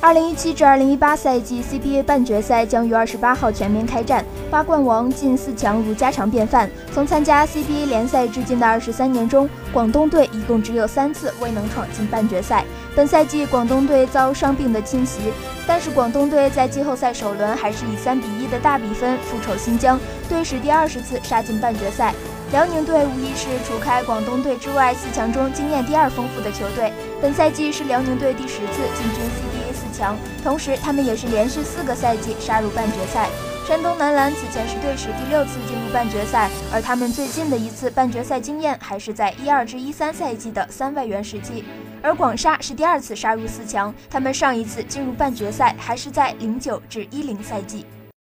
二零一七至二零一八赛季 CBA 半决赛将于二十八号全面开战，八冠王进四强如家常便饭。从参加 CBA 联赛至今的二十三年中，广东队一共只有三次未能闯进半决赛。本赛季广东队遭伤病的侵袭，但是广东队在季后赛首轮还是以三比一的大比分复仇新疆，队史第二十次杀进半决赛。辽宁队无疑是除开广东队之外四强中经验第二丰富的球队。本赛季是辽宁队第十次进军 CBA 强，同时他们也是连续四个赛季杀入半决赛。山东男篮此前是队史第六次进入半决赛，而他们最近的一次半决赛经验还是在一二至一三赛季的三外援时期。而广厦是第二次杀入四强，他们上一次进入半决赛还是在零九至一零赛季。